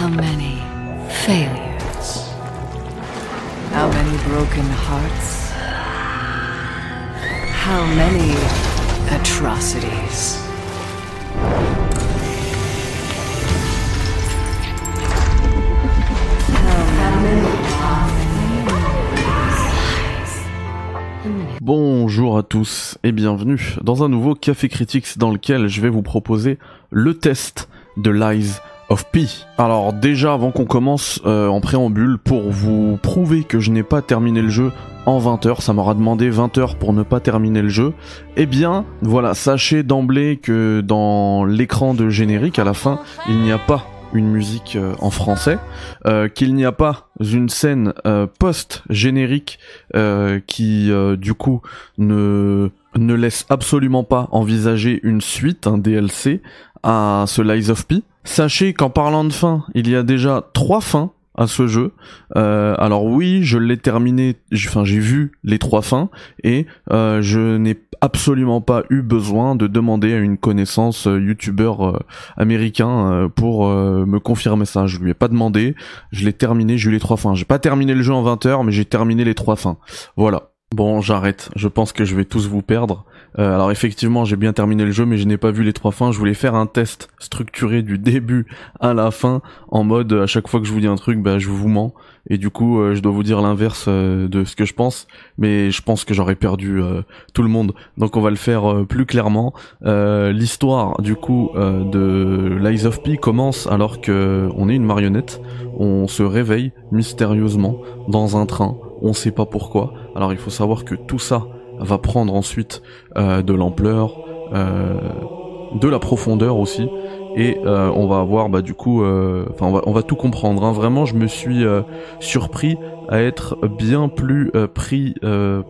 How many failures? How many broken hearts? How many atrocities? Bonjour à tous et bienvenue dans un nouveau Café Critics dans lequel je vais vous proposer le test de Lies Alors déjà avant qu'on commence euh, en préambule pour vous prouver que je n'ai pas terminé le jeu en 20 heures, ça m'aura demandé 20 heures pour ne pas terminer le jeu. Eh bien voilà, sachez d'emblée que dans l'écran de générique à la fin, il n'y a pas une musique euh, en français, euh, qu'il n'y a pas une scène euh, post-générique euh, qui euh, du coup ne ne laisse absolument pas envisager une suite, un DLC à ce Lies of P. Sachez qu'en parlant de fin, il y a déjà trois fins à ce jeu. Euh, alors oui, je l'ai terminé, enfin j'ai vu les trois fins et euh, je n'ai absolument pas eu besoin de demander à une connaissance euh, youtubeur américain pour me confirmer ça. Je lui ai pas demandé, je l'ai terminé, j'ai eu les trois fins. J'ai pas terminé le jeu en 20 heures, mais j'ai terminé les trois fins. Voilà. Bon, j'arrête. Je pense que je vais tous vous perdre. Euh, alors effectivement, j'ai bien terminé le jeu, mais je n'ai pas vu les trois fins. Je voulais faire un test structuré du début à la fin, en mode à chaque fois que je vous dis un truc, bah je vous mens. Et du coup, euh, je dois vous dire l'inverse euh, de ce que je pense. Mais je pense que j'aurais perdu euh, tout le monde. Donc on va le faire plus clairement. L'histoire du coup de Lies of P commence alors que on est une marionnette. On se réveille mystérieusement dans un train. On sait pas pourquoi. Alors il faut savoir que tout ça va prendre ensuite euh, de l'ampleur, euh, de la profondeur aussi, et euh, on va avoir bah du coup, enfin on va on va tout comprendre. hein. Vraiment, je me suis surpris à être bien plus pris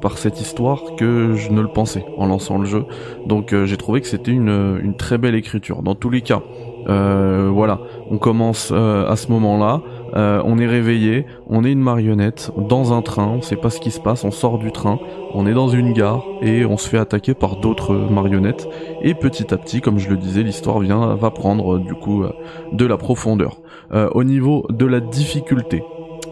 par cette histoire que je ne le pensais en lançant le jeu. Donc j'ai trouvé que c'était une une très belle écriture. Dans tous les cas, voilà, on commence à ce moment-là. Euh, on est réveillé, on est une marionnette dans un train, on sait pas ce qui se passe, on sort du train, on est dans une gare et on se fait attaquer par d'autres marionnettes. Et petit à petit, comme je le disais, l'histoire vient va prendre euh, du coup euh, de la profondeur. Au niveau de la difficulté,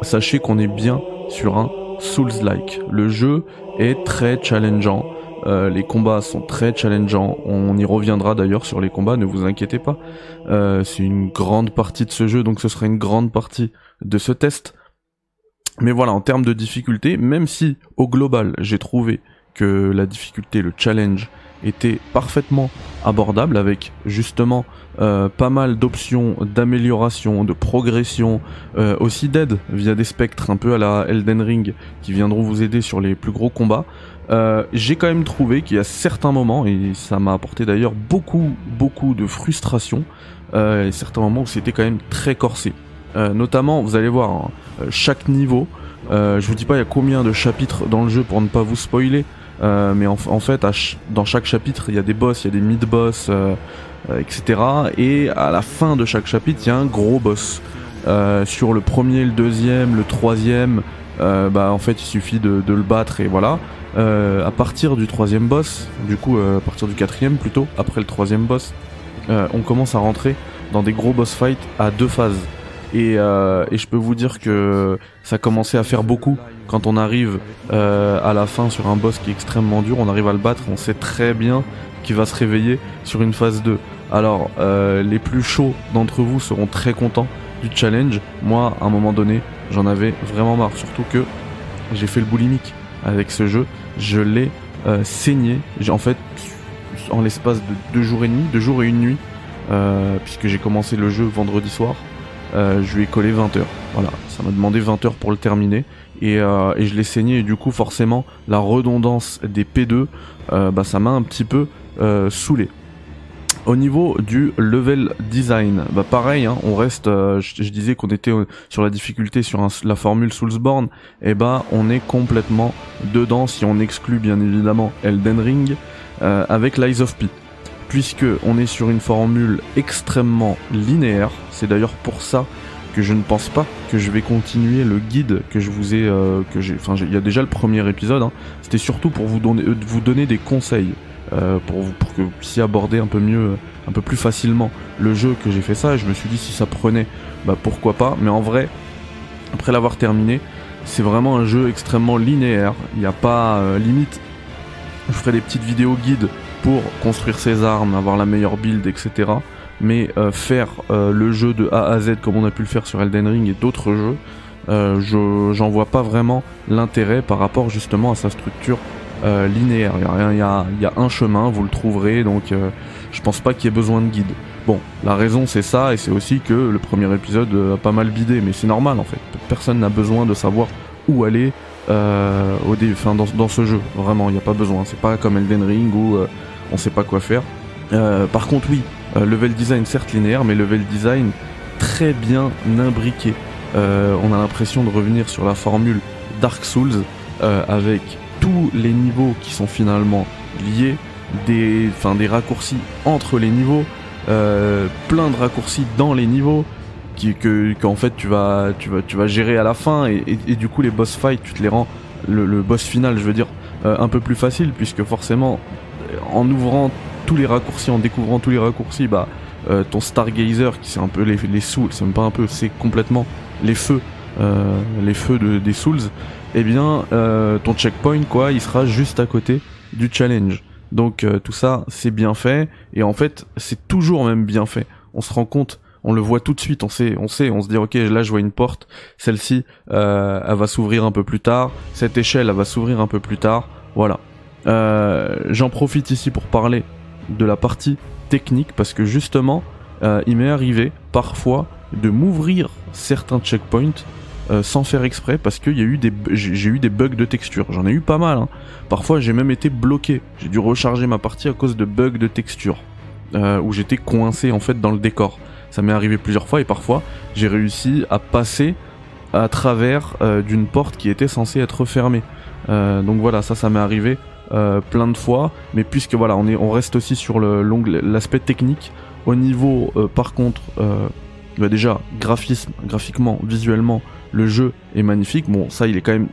sachez qu'on est bien sur un Souls-like. Le jeu est très challengeant. Euh, les combats sont très challengeants. On y reviendra d'ailleurs sur les combats, ne vous inquiétez pas. Euh, c'est une grande partie de ce jeu, donc ce sera une grande partie de ce test. Mais voilà, en termes de difficulté, même si au global j'ai trouvé que la difficulté, le challenge, était parfaitement abordable avec justement euh, pas mal d'options d'amélioration, de progression, euh, aussi d'aide via des spectres un peu à la Elden Ring qui viendront vous aider sur les plus gros combats. Euh, j'ai quand même trouvé qu'il y a certains moments, et ça m'a apporté d'ailleurs beaucoup, beaucoup de frustration, euh, et certains moments où c'était quand même très corsé. Euh, notamment, vous allez voir, hein, chaque niveau, je vous dis pas il y a combien de chapitres dans le jeu pour ne pas vous spoiler, euh, mais en, en fait, dans chaque chapitre, il y a des boss, il y a des mid-boss, euh, etc. Et à la fin de chaque chapitre, il y a un gros boss. Euh, sur le premier, le deuxième, le troisième, euh, bah en fait, il suffit de, de le battre et voilà. Euh, à partir du troisième boss, du coup, euh, à partir du quatrième plutôt, après le troisième boss, euh, on commence à rentrer dans des gros boss fights à deux phases. Et, euh, et je peux vous dire que ça commençait à faire beaucoup quand on arrive euh, à la fin sur un boss qui est extrêmement dur, on arrive à le battre, on sait très bien qu'il va se réveiller sur une phase 2. Alors, euh, les plus chauds d'entre vous seront très contents du challenge. Moi, à un moment donné, j'en avais vraiment marre, surtout que j'ai fait le boulimique avec ce jeu. Je l'ai euh, saigné. En fait, en l'espace de deux jours et demi, deux jours et une nuit, euh, puisque j'ai commencé le jeu vendredi soir, je lui ai collé 20 heures. Voilà, ça m'a demandé 20 heures pour le terminer. Et, et je l'ai saigné et du coup forcément la redondance des P2 euh, bah, ça m'a un petit peu euh, saoulé. Au niveau du level design, bah pareil, hein, on reste. euh, je, disais qu'on était euh, sur la difficulté sur la formule Soulsborne, et bah on est complètement dedans si on exclut bien évidemment Elden Ring euh, avec Lies of P, puisque on est sur une formule extrêmement linéaire. C'est d'ailleurs pour ça que je ne pense pas que je vais continuer le guide que je vous ai, euh, que j'ai. Enfin, il y a déjà le premier épisode. hein. C'était surtout pour vous donner, vous donner des conseils pour, vous, pour que vous puissiez aborder un peu mieux, un peu plus facilement le jeu que j'ai fait ça. Et je me suis dit si ça prenait, bah pourquoi pas. Mais en vrai, après l'avoir terminé, c'est vraiment un jeu extrêmement linéaire. Il n'y a pas limite. Je ferai des petites vidéos guides pour construire ses armes, avoir la meilleure build, etc. Mais faire le jeu de A à Z comme on a pu le faire sur Elden Ring et d'autres jeux, euh, je j'en vois pas vraiment l'intérêt par rapport justement à sa structure euh, linéaire. Il y, a un chemin, vous le trouverez, donc euh, je pense pas qu'il y ait besoin de guide. Bon, la raison c'est ça, et c'est aussi que le premier épisode a pas mal bidé, mais c'est normal en fait. Personne n'a besoin de savoir où aller au dé enfin, dans, ce jeu. Vraiment, il n'y a pas besoin. C'est pas comme Elden Ring où on sait pas quoi faire. par contre, oui, level design certes linéaire, mais level design très bien imbriqué. Euh, on a l'impression de revenir sur la formule Dark Souls euh, avec tous les niveaux qui sont finalement liés, des, raccourcis entre les niveaux, euh, plein de raccourcis dans les niveaux qui, que qu'en fait tu vas tu vas gérer à la fin et, du coup les boss fights tu te les rends le, boss final je veux dire un peu plus facile puisque forcément en ouvrant tous les raccourcis en découvrant tous les raccourcis bah ton Stargazer qui c'est un peu les, sous c'est même pas un peu c'est complètement les feux, euh, les feux de, des Souls, eh bien euh, ton checkpoint quoi, il sera juste à côté du challenge. Donc euh, tout ça c'est bien fait et en fait c'est toujours même bien fait. On se rend compte, on le voit tout de suite, on sait, on sait, on se dit ok là je vois une porte, celle-ci euh, elle va s'ouvrir un peu plus tard, cette échelle elle va s'ouvrir un peu plus tard, voilà. Euh, J'en profite ici pour parler de la partie technique parce que justement il m'est arrivé parfois de m'ouvrir certains checkpoints euh, sans faire exprès parce qu'il y a eu des j'ai eu des bugs de texture. J'en ai eu pas mal. Hein. Parfois j'ai même été bloqué. J'ai dû recharger ma partie à cause de bugs de texture euh, où j'étais coincé en fait dans le décor. Ça m'est arrivé plusieurs fois et parfois j'ai réussi à passer à travers euh, d'une porte qui était censée être fermée. donc voilà, ça ça m'est arrivé plein de fois. Mais puisque voilà, on est on reste aussi sur l'aspect technique. Au niveau par contre bah déjà, graphisme, graphiquement, visuellement, le jeu est magnifique. Bon, ça, il est quand même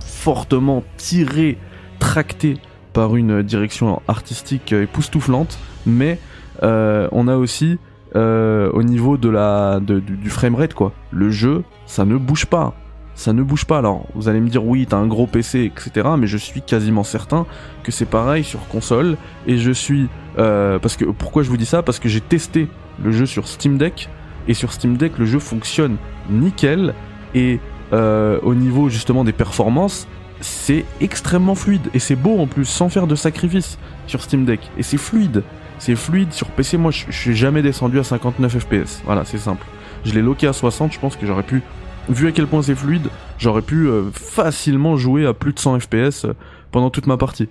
fortement tiré, tracté par une direction artistique époustouflante, mais euh, on a aussi euh, au niveau de la du, framerate quoi. Le jeu, ça ne bouge pas, ça ne bouge pas. Alors, vous allez me dire oui, t'as un gros PC, etc. Mais je suis quasiment certain que c'est pareil sur console. Et je suis euh, parce que pourquoi je vous dis ça? Parce que j'ai testé le jeu sur Steam Deck et sur Steam Deck, le jeu fonctionne nickel. Et euh, au niveau justement des performances, c'est extrêmement fluide. Et c'est beau en plus, sans faire de sacrifice sur Steam Deck. Et c'est fluide. C'est fluide sur PC. Moi, je suis jamais descendu à 59 FPS. Voilà, c'est simple. Je l'ai loqué à 60. Je pense que j'aurais pu, vu à quel point c'est fluide, j'aurais pu euh, facilement jouer à plus de 100 FPS euh, pendant toute ma partie.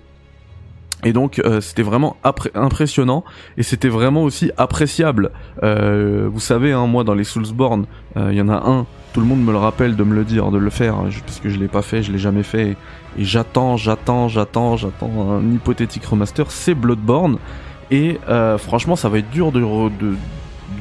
Et donc euh, c'était vraiment impressionnant et c'était vraiment aussi appréciable. Euh, vous savez, hein, moi dans les Soulsborne, il euh, y en a un, tout le monde me le rappelle de me le dire, de le faire, parce que je l'ai pas fait, je l'ai jamais fait. Et, j'attends, j'attends, j'attends, j'attends un hypothétique remaster, c'est Bloodborne. Et franchement, ça va être dur de,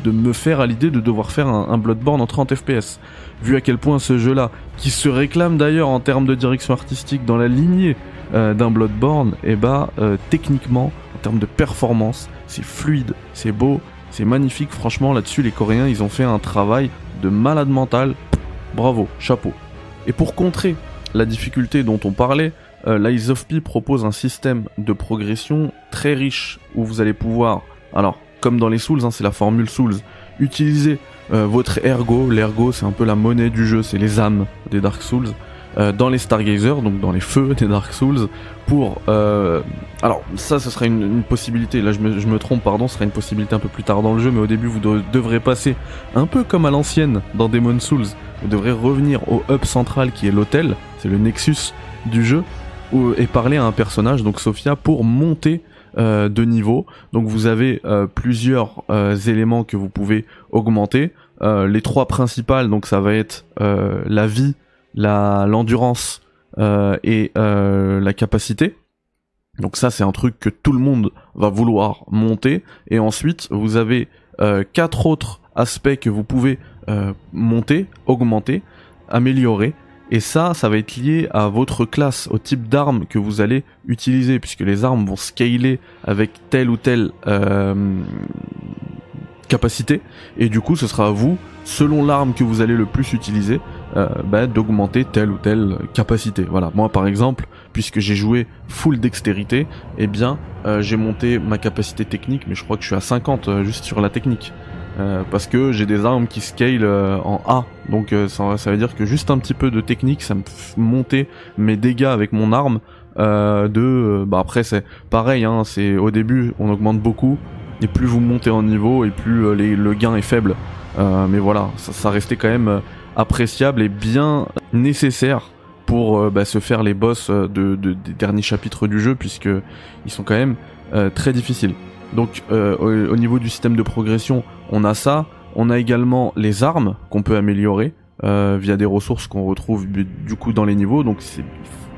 de, me faire à l'idée de devoir faire un, un, Bloodborne en 30 FPS. Vu à quel point ce jeu-là, qui se réclame d'ailleurs en termes de direction artistique dans la lignée euh, d'un Bloodborne, et eh bah euh, techniquement, en termes de performance, c'est fluide, c'est beau, c'est magnifique. Franchement, là-dessus, les Coréens, ils ont fait un travail de malade mental. Bravo, chapeau. Et pour contrer la difficulté dont on parlait, euh, of P propose un système de progression très riche où vous allez pouvoir, alors comme dans les Souls, hein, c'est la formule Souls, utiliser votre ergo. L'ergo, c'est un peu la monnaie du jeu, c'est les âmes des Dark Souls. Euh, dans les Stargazer, donc dans les feux des Dark Souls, pour... Euh, alors ça, ce serait une, possibilité, là je me, je me, trompe, pardon, ce serait une possibilité un peu plus tard dans le jeu, mais au début vous devrez passer un peu comme à l'ancienne dans Demon Souls, vous devrez revenir au hub central qui est l'hôtel, c'est le nexus du jeu, et parler à un personnage, donc Sophia, pour monter euh, de niveau. Donc vous avez euh, plusieurs euh, éléments que vous pouvez augmenter. les trois principales, donc ça va être la vie, l'endurance euh, et euh, la capacité. Donc ça c'est un truc que tout le monde va vouloir monter. Et ensuite vous avez euh, quatre autres aspects que vous pouvez monter, augmenter, améliorer. Et ça, ça va être lié à votre classe, au type d'arme que vous allez utiliser, puisque les armes vont scaler avec telle ou telle capacité. Et du coup, ce sera à vous, selon l'arme que vous allez le plus utiliser, euh, bah, d'augmenter telle ou telle capacité. Voilà. Moi, par exemple, puisque j'ai joué full dextérité, eh bien, euh, j'ai monté ma capacité technique, mais je crois que je suis à 50 euh, juste sur la technique. Euh, parce que j'ai des armes qui scale euh, en A. Donc euh, ça, ça, veut dire que juste un petit peu de technique, ça me fait mes dégâts avec mon arme. de bah après c'est pareil, hein, c'est au début on augmente beaucoup et plus vous montez en niveau et plus le gain est faible. mais voilà, ça, ça, restait quand même appréciable et bien nécessaire pour bah, se faire les boss de, de, des derniers chapitres du jeu puisque ils sont quand même très difficiles. Donc euh, au, au, niveau du système de progression, on a ça. On a également les armes qu'on peut améliorer euh, via des ressources qu'on retrouve du coup dans les niveaux. Donc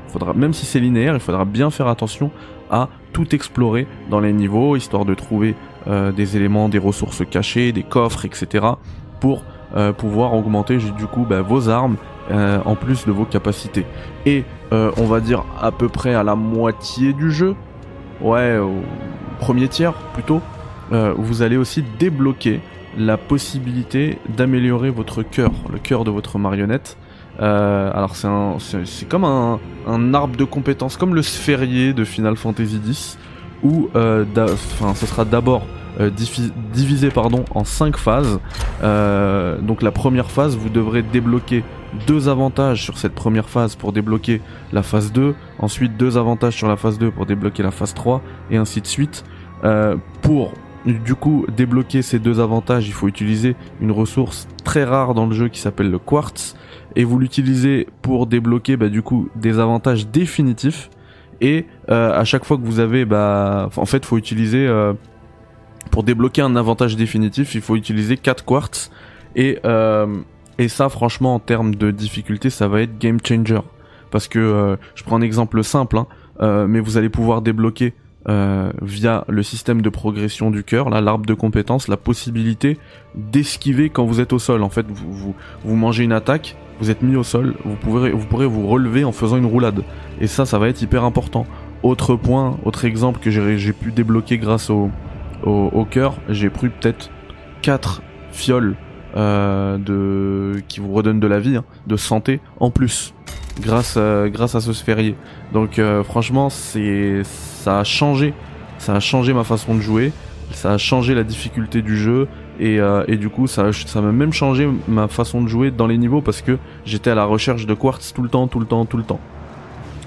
faudra, même si c'est linéaire, il faudra bien faire attention à tout explorer dans les niveaux, histoire de trouver euh, des éléments, des ressources cachées, des coffres, etc. pour euh, pouvoir augmenter du coup bah, vos armes euh, en plus de vos capacités. Et euh, on va dire à peu près à la moitié du jeu, ouais, au premier tiers plutôt, euh, vous allez aussi débloquer la possibilité d'améliorer votre cœur, le cœur de votre marionnette. Euh, alors c'est comme un, un, arbre de compétences, comme le sphérié de Final Fantasy X, où euh, enfin ce sera d'abord euh, divisé pardon en cinq phases. Euh, donc la première phase, vous devrez débloquer deux avantages sur cette première phase pour débloquer la phase 2, ensuite deux avantages sur la phase 2 pour débloquer la phase 3, et ainsi de suite. Euh, pour du coup débloquer ces deux avantages, il faut utiliser une ressource très rare dans le jeu qui s'appelle le quartz, et vous l'utilisez pour débloquer bah, du coup des avantages définitifs. Et euh, à chaque fois que vous avez, bah, en fait, faut utiliser euh, pour débloquer un avantage définitif, il faut utiliser 4 quartz et euh, et ça, franchement, en termes de difficulté, ça va être game changer. Parce que, euh, je prends un exemple simple, hein, euh, mais vous allez pouvoir débloquer euh, via le système de progression du cœur, là, l'arbre de compétences, la possibilité d'esquiver quand vous êtes au sol. En fait, vous, vous, vous, mangez une attaque, vous êtes mis au sol, vous pourrez, vous pourrez vous relever en faisant une roulade. Et ça, ça va être hyper important. Autre point, autre exemple que j'ai pu débloquer grâce au, au, cœur, j'ai pris peut-être 4 fioles euh, de qui vous redonne de la vie, hein, de santé en plus grâce à, grâce à ce sphérié. Donc euh, franchement, c'est ça a changé, ça a changé ma façon de jouer, ça a changé la difficulté du jeu et, euh, et du coup ça ça m'a même changé ma façon de jouer dans les niveaux parce que j'étais à la recherche de quartz tout le temps, tout le temps, tout le temps.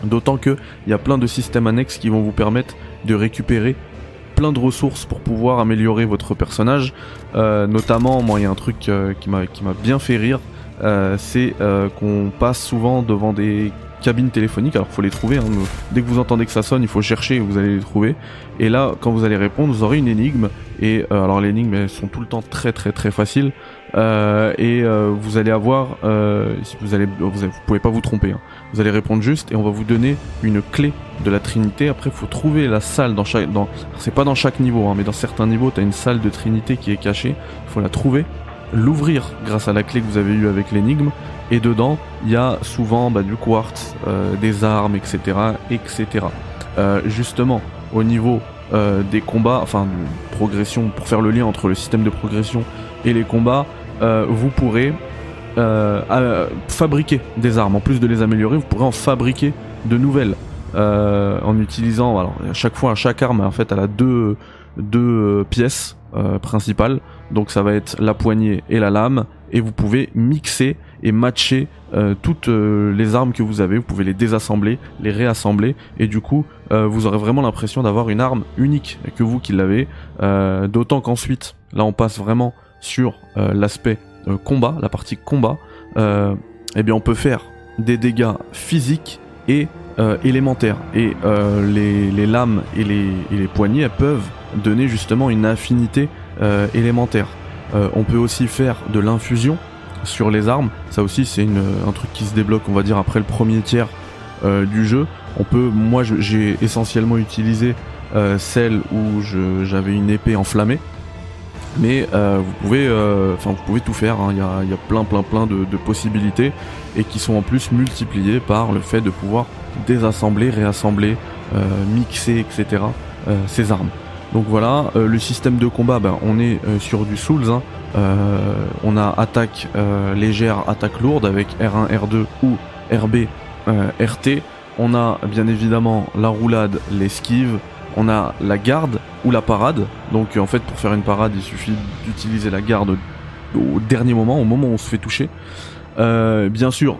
D'autant que il y a plein de systèmes annexes qui vont vous permettre de récupérer plein de ressources pour pouvoir améliorer votre personnage. Euh, notamment, moi, il y a un truc euh, qui m'a bien fait rire, euh, c'est qu'on passe souvent devant des cabines téléphoniques. Alors, faut les trouver. Hein, dès que vous entendez que ça sonne, il faut chercher vous allez les trouver. Et là, quand vous allez répondre, vous aurez une énigme. Et alors, les énigmes, elles sont tout le temps très très très faciles. et vous allez avoir, vous allez, vous, vous, pouvez pas vous tromper. Hein. Vous allez répondre juste et on va vous donner une clé de la Trinité. Après, faut trouver la salle dans chaque. Dans, c'est pas dans chaque niveau, hein, mais dans certains niveaux, tu as une salle de Trinité qui est cachée. Il faut la trouver, l'ouvrir grâce à la clé que vous avez eue avec l'énigme. Et dedans, il y a souvent bah, du quartz, euh, des armes, etc., etc. Euh, justement, au niveau euh, des combats, enfin, de progression, pour faire le lien entre le système de progression et les combats, vous pourrez fabriquer des armes. En plus de les améliorer, vous pourrez en fabriquer de nouvelles euh, en utilisant. Alors, à chaque fois, chaque arme, en fait, elle a deux deux pièces euh, principales. Donc, ça va être la poignée et la lame, et vous pouvez mixer et matcher euh, toutes euh, les armes que vous avez. Vous pouvez les désassembler, les réassembler, et du coup, vous aurez vraiment l'impression d'avoir une arme unique que vous qui l'avez. D'autant qu'ensuite, là, on passe vraiment sur l'aspect euh, combat, la partie combat, euh, eh bien on peut faire des dégâts physiques et euh, élémentaires. Et euh, les, les, lames et les, et les poignées peuvent donner justement une affinité euh, élémentaire. on peut aussi faire de l'infusion sur les armes. Ça aussi c'est un truc qui se débloque on va dire après le premier tiers du jeu. On peut, moi j'ai essentiellement utilisé celle où j'avais une épée enflammée mais vous pouvez, enfin vous pouvez tout faire. hein. Il y, a, y a plein, plein, plein de possibilités et qui sont en plus multipliées par le fait de pouvoir désassembler, réassembler, mixer, etc. ces armes. Donc voilà, le système de combat, ben, on est sur du Souls. Hein. on a attaque légère, attaque lourde avec R1, R2 ou RB, RT. On a bien évidemment la roulade, l'esquive, on a la garde ou la parade. Donc en fait pour faire une parade il suffit d'utiliser la garde au dernier moment, au moment où on se fait toucher. Euh, bien sûr,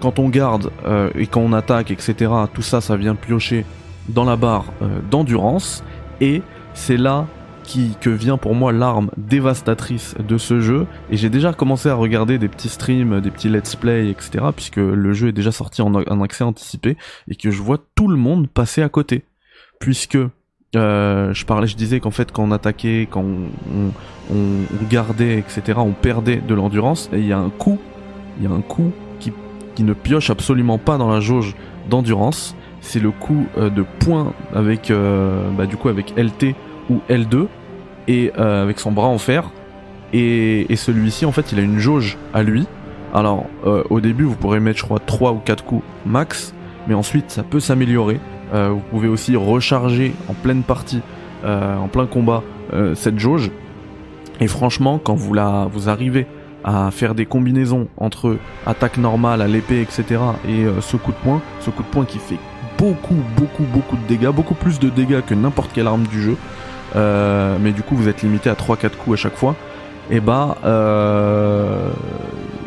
quand on garde euh, et quand on attaque, etc., tout ça, ça vient piocher dans la barre euh, d'endurance. Et c'est là qui, que vient pour moi l'arme dévastatrice de ce jeu. Et j'ai déjà commencé à regarder des petits streams, des petits let's play, etc., puisque le jeu est déjà sorti en, accès anticipé et que je vois tout le monde passer à côté. Puisque euh, je parlais, je disais qu'en fait, quand on attaquait, quand on, on, on gardait, etc., on perdait de l'endurance. Et il y a un coup, il y a un coup qui, ne pioche absolument pas dans la jauge d'endurance. C'est le coup euh, de point avec, euh, bah, du coup, avec LT ou L2 et euh, avec son bras en fer. Et, celui-ci, en fait, il a une jauge à lui. Alors, au début, vous pourrez mettre, je crois, 3 ou 4 coups max, mais ensuite, ça peut s'améliorer. Vous pouvez aussi recharger en pleine partie, en plein combat, cette jauge. Et franchement, quand vous, la, vous arrivez à faire des combinaisons entre attaque normale à l'épée, etc., et euh, ce coup de poing, ce coup de poing qui fait beaucoup, beaucoup, beaucoup de dégâts, beaucoup plus de dégâts que n'importe quelle arme du jeu, euh, mais du coup vous êtes limité à 3-4 coups à chaque fois, et bah, euh,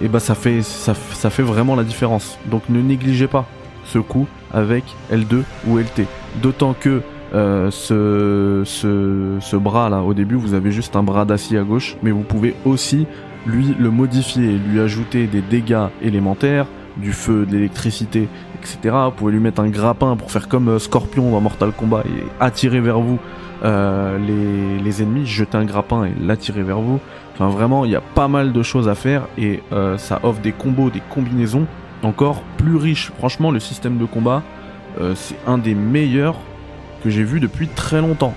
et bah ça fait, ça, ça fait vraiment la différence. Donc ne négligez pas ce coup avec L2 ou LT. D'autant que euh, ce, bras là, au début, vous avez juste un bras d'acier à gauche, mais vous pouvez aussi lui le modifier, lui ajouter des dégâts élémentaires, du feu, de l'électricité, etc. Vous pouvez lui mettre un grappin pour faire comme euh, Scorpion dans Mortal Kombat et attirer vers vous euh, les, ennemis, jeter un grappin et l'attirer vers vous. Enfin vraiment, il y a pas mal de choses à faire et ça offre des combos, des combinaisons encore plus riches. Franchement, le système de combat, c'est un des meilleurs que j'ai vu depuis très longtemps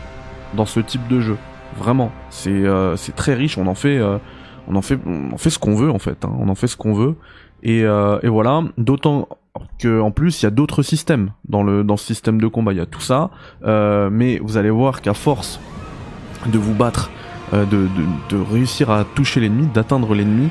dans ce type de jeu. Vraiment, c'est euh, très riche. On en fait, euh, on en fait, on fait ce qu'on veut en fait. On en fait ce qu'on veut. Et, et voilà. D'autant que en plus, il y a d'autres systèmes dans le dans ce système de combat. Il y a tout ça, euh, mais vous allez voir qu'à force de vous battre, de, de, de réussir à toucher l'ennemi, d'atteindre l'ennemi,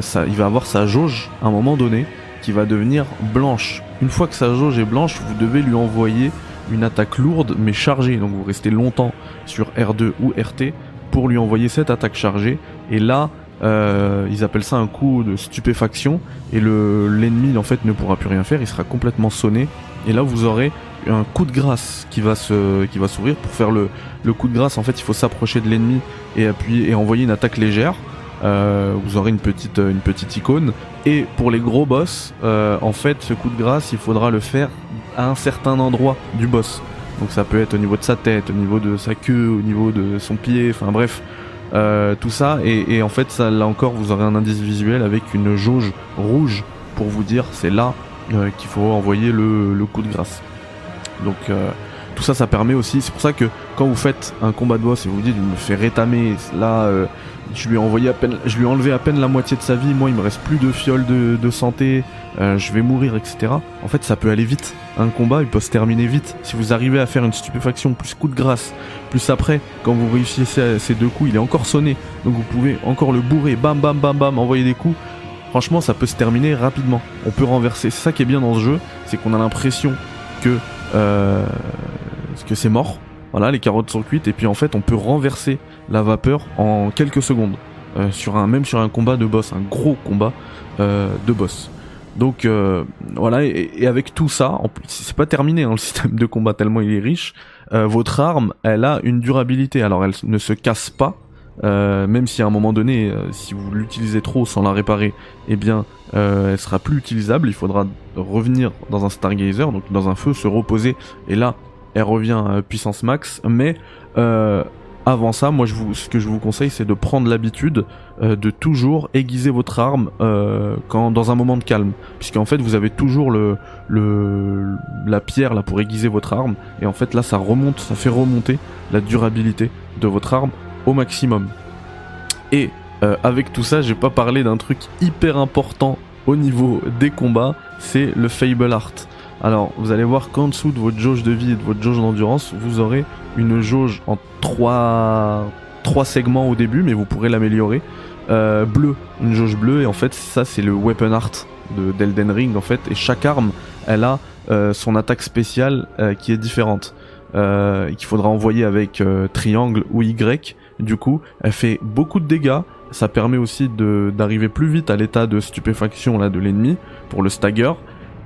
ça, il va avoir sa jauge à un moment donné qui va devenir blanche. Une fois que sa jauge est blanche, vous devez lui envoyer une attaque lourde mais chargée. Donc vous restez longtemps sur R2 ou RT pour lui envoyer cette attaque chargée. Et là, euh, ils appellent ça un coup de stupéfaction. Et le l'ennemi en fait ne pourra plus rien faire. Il sera complètement sonné. Et là, vous aurez un coup de grâce qui va se qui va s'ouvrir pour faire le, le coup de grâce. En fait, il faut s'approcher de l'ennemi et appuyer et envoyer une attaque légère. Euh, vous aurez une petite une petite icône. Et pour les gros boss euh, en fait ce coup de grâce il faudra le faire à un certain endroit du boss. Donc ça peut être au niveau de sa tête au niveau de sa queue au niveau de son pied enfin bref euh, tout ça. Et, en fait là encore vous aurez un indice visuel avec une jauge rouge pour vous dire c'est là euh, qu'il faut envoyer le, le coup de grâce. Donc euh, tout ça ça permet aussi c'est pour ça que quand vous faites un combat de boss et vous vous dites il me fait rétamer là euh, je lui ai enlevé à peine la moitié de sa vie. Moi, il me reste plus de fioles de, santé. euh, je vais mourir, etc. En fait, ça peut aller vite. Un combat, il peut se terminer vite. Si vous arrivez à faire une stupéfaction plus coup de grâce, plus après, quand vous réussissez ces deux coups, il est encore sonné. Donc vous pouvez encore le bourrer, bam, bam, bam, bam, envoyer des coups. Franchement, ça peut se terminer rapidement. On peut renverser. C'est ça qui est bien dans ce jeu, c'est qu'on a l'impression que euh, que c'est mort. Voilà, les carottes sont cuites et puis en fait, on peut renverser la vapeur en quelques secondes. Euh, sur un, même sur un combat de boss, un gros combat euh, de boss. Donc euh, voilà, et, avec tout ça, c'est pas terminé hein, le système de combat tellement il est riche. votre arme, elle a une durabilité. Alors elle ne se casse pas, même si à un moment donné, si vous l'utilisez trop sans la réparer, eh bien, elle sera plus utilisable. Il faudra revenir dans un Stargazer, donc dans un feu, se reposer, et là, elle revient à puissance max. Mais avant ça, moi, je vous, ce que je vous conseille, c'est de prendre l'habitude euh, de toujours aiguiser votre arme euh, quand dans un moment de calme, puisqu'en fait, vous avez toujours le, la pierre là pour aiguiser votre arme, et en fait là, ça remonte, ça fait remonter la durabilité de votre arme au maximum. Et euh, avec tout ça, j'ai pas parlé d'un truc hyper important au niveau des combats, c'est le Fable Art. Alors, vous allez voir qu'en dessous de votre jauge de vie et de votre jauge d'endurance, vous aurez une jauge en trois, trois segments au début, mais vous pourrez l'améliorer. Euh, bleu, une jauge bleue, et en fait, ça c'est le weapon art de d'Elden Ring en fait, et chaque arme, elle a euh, son attaque spéciale euh, qui est différente, euh, qu'il faudra envoyer avec triangle ou Y. Du coup, elle fait beaucoup de dégâts. Ça permet aussi d'arriver plus vite à l'état de stupéfaction là de l'ennemi pour le stagger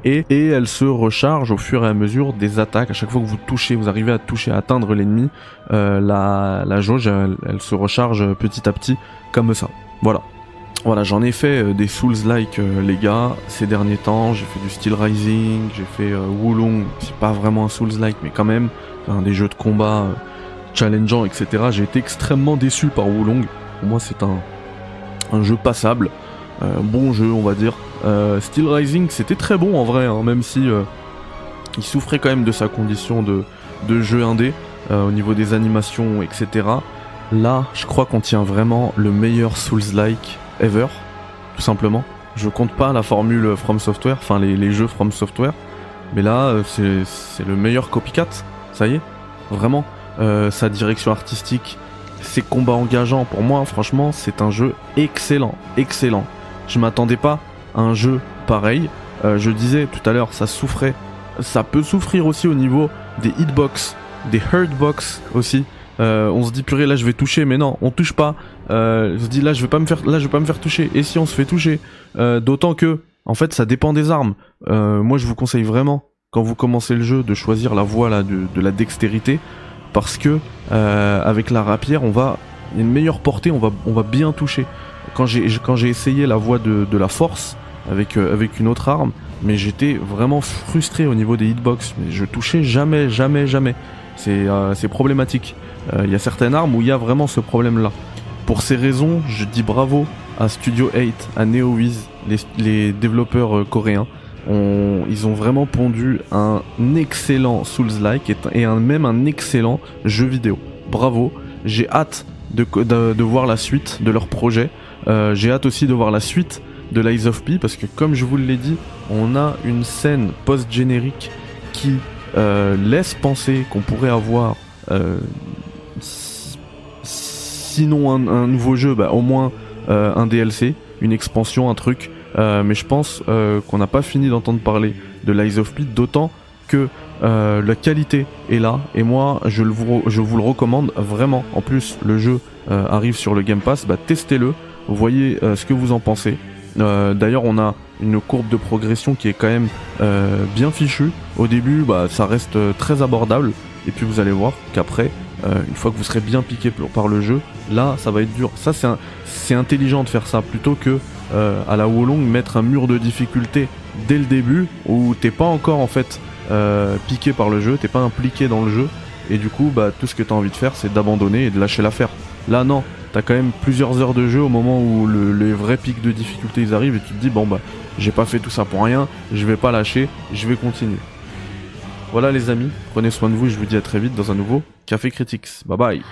et, elle se recharge au fur et à mesure des attaques. À chaque fois que vous touchez, vous arrivez à toucher, à atteindre l'ennemi, euh, la, la jauge, elle, se recharge petit à petit comme ça. Voilà. Voilà, j'en ai fait euh, des Souls-like, euh, les gars, ces derniers temps. J'ai fait du Steel Rising, j'ai fait Wulong, c'est pas vraiment un Souls-like, mais quand même, des jeux de combat challengeants, etc. J'ai été extrêmement déçu par Wulong. Pour moi, c'est un, un jeu passable. Bon jeu, on va dire. Euh, Steel Rising, c'était très bon en vrai, hein, même si euh, il souffrait quand même de sa condition de, de jeu indé euh, au niveau des animations, etc. Là, je crois qu'on tient vraiment le meilleur Souls-like ever, tout simplement. Je compte pas la formule From Software, enfin les, les, jeux From Software, mais là, c'est le meilleur copycat, ça y est, vraiment. sa direction artistique, ses combats engageants, pour moi, franchement, c'est un jeu excellent, excellent. Je m'attendais pas un jeu pareil. Euh, je disais tout à l'heure, ça souffrait. Ça peut souffrir aussi au niveau des hitbox, des hurtbox aussi. Euh, on se dit purée là je vais toucher mais non on touche pas euh, on se dit là je vais pas me faire là je vais pas me faire toucher et si on se fait toucher d'autant que en fait ça dépend des armes moi je vous conseille vraiment quand vous commencez le jeu de choisir la voie là de, la dextérité parce que avec la rapière on va une meilleure portée on va on va bien toucher quand j'ai quand j'ai essayé la voie de, la force avec, euh, avec une autre arme, mais j'étais vraiment frustré au niveau des hitbox. Mais je touchais jamais, jamais, jamais. C'est euh, problématique. Euh, il y a certaines armes où il y a vraiment ce problème-là. Pour ces raisons, je dis bravo à Studio 8, à NeoWiz, les, les développeurs coréens. Ils ont vraiment pondu un excellent Souls-like et, et un, même un excellent jeu vidéo. Bravo. J'ai hâte de, de, voir la suite de leur projet. Euh, J'ai hâte aussi de voir la suite de Lies of P parce que comme je vous l'ai dit, on a une scène post-générique qui euh, laisse penser qu'on pourrait avoir euh, sinon un, nouveau jeu, bah, au moins un DLC, une expansion, un truc. mais je pense qu'on n'a pas fini d'entendre parler de Lies of P, d'autant que la qualité est là et moi je, le vous, je vous le recommande vraiment. En plus, le jeu arrive sur le Game Pass, bah, testez-le, voyez ce que vous en pensez. Euh, d'ailleurs, on a une courbe de progression qui est quand même euh, bien fichue. Au début, bah, ça reste euh, très abordable. Et puis vous allez voir qu'après, une fois que vous serez bien piqué par le jeu, là, ça va être dur. Ça, c'est intelligent de faire ça plutôt que à la Wolong mettre un mur de difficulté dès le début où t'es pas encore en fait piqué par le jeu, t'es pas impliqué dans le jeu. Et du coup, bah, tout ce que t'as envie de faire, c'est d'abandonner et de lâcher l'affaire. Là, non, t'as quand même plusieurs heures de jeu au moment où les vrais pics de difficulté ils arrivent et tu te dis bon bah j'ai pas fait tout ça pour rien, je vais pas lâcher, je vais continuer. Voilà les amis, prenez soin de vous et je vous dis à très vite dans un nouveau Café Critics. Bye bye.